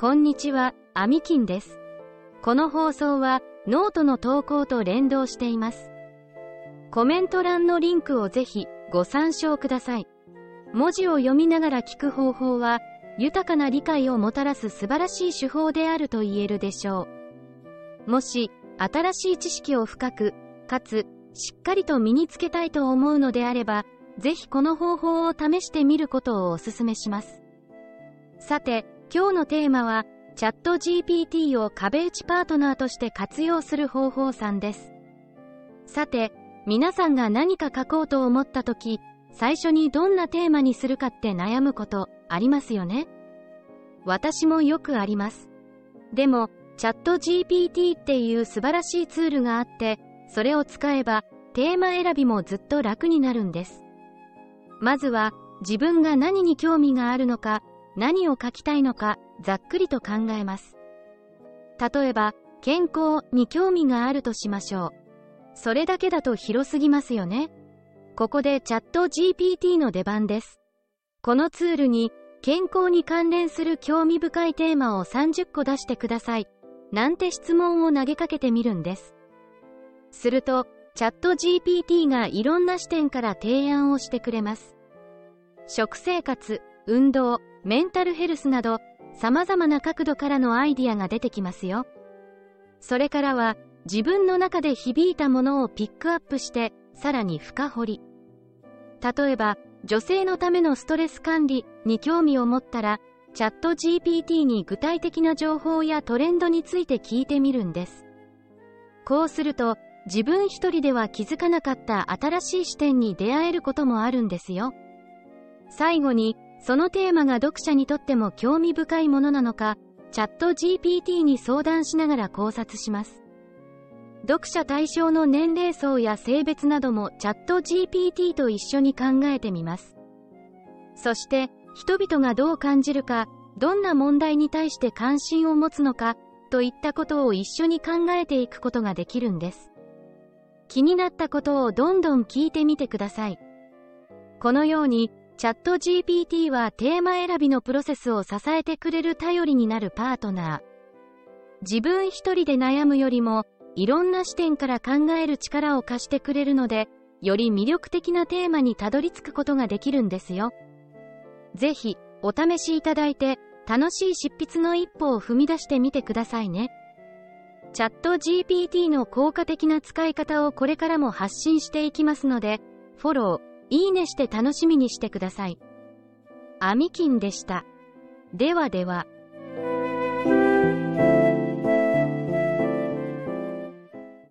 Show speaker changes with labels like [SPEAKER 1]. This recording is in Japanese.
[SPEAKER 1] こんにちは、アミキンです。この放送はノートの投稿と連動しています。コメント欄のリンクをぜひご参照ください。文字を読みながら聞く方法は豊かな理解をもたらす素晴らしい手法であると言えるでしょう。もし新しい知識を深く、かつしっかりと身につけたいと思うのであれば、ぜひこの方法を試してみることをお勧めします。さて、今日のテーマは、チャット GPT を壁打ちパートナーとして活用する方法3です。さて、皆さんが何か書こうと思った時、最初にどんなテーマにするかって悩むことありますよね？私もよくあります。でも、チャット GPT っていう素晴らしいツールがあって、それを使えば、テーマ選びもずっと楽になるんです。まずは、自分が何に興味があるのか、何を書きたいのか、ざっくりと考えます。例えば、健康に興味があるとしましょう。それだけだと広すぎますよね。ここでチャット GPT の出番です。このツールに、健康に関連する興味深いテーマを30個出してください。なんて質問を投げかけてみるんです。すると、チャット GPT がいろんな視点から提案をしてくれます。食生活、運動、メンタルヘルスなど、様々な角度からのアイディアが出てきますよ。それからは、自分の中で響いたものをピックアップして、さらに深掘り。例えば、女性のためのストレス管理に興味を持ったら、チャット GPT に具体的な情報やトレンドについて聞いてみるんです。こうすると、自分一人では気づかなかった新しい視点に出会えることもあるんですよ。最後に、そのテーマが読者にとっても興味深いものなのか、チャット GPT に相談しながら考察します。読者対象の年齢層や性別などもチャット GPT と一緒に考えてみます。そして、人々がどう感じるか、どんな問題に対して関心を持つのか、といったことを一緒に考えていくことができるんです。気になったことをどんどん聞いてみてください。このように、チャット GPT はテーマ選びのプロセスを支えてくれる頼りになるパートナー。自分一人で悩むよりも、いろんな視点から考える力を貸してくれるので、より魅力的なテーマにたどり着くことができるんですよ。ぜひ、お試しいただいて、楽しい執筆の一歩を踏み出してみてくださいね。チャット GPT の効果的な使い方をこれからも発信していきますので、フォロー、いいねして楽しみにしてください。アミキンでした。ではでは。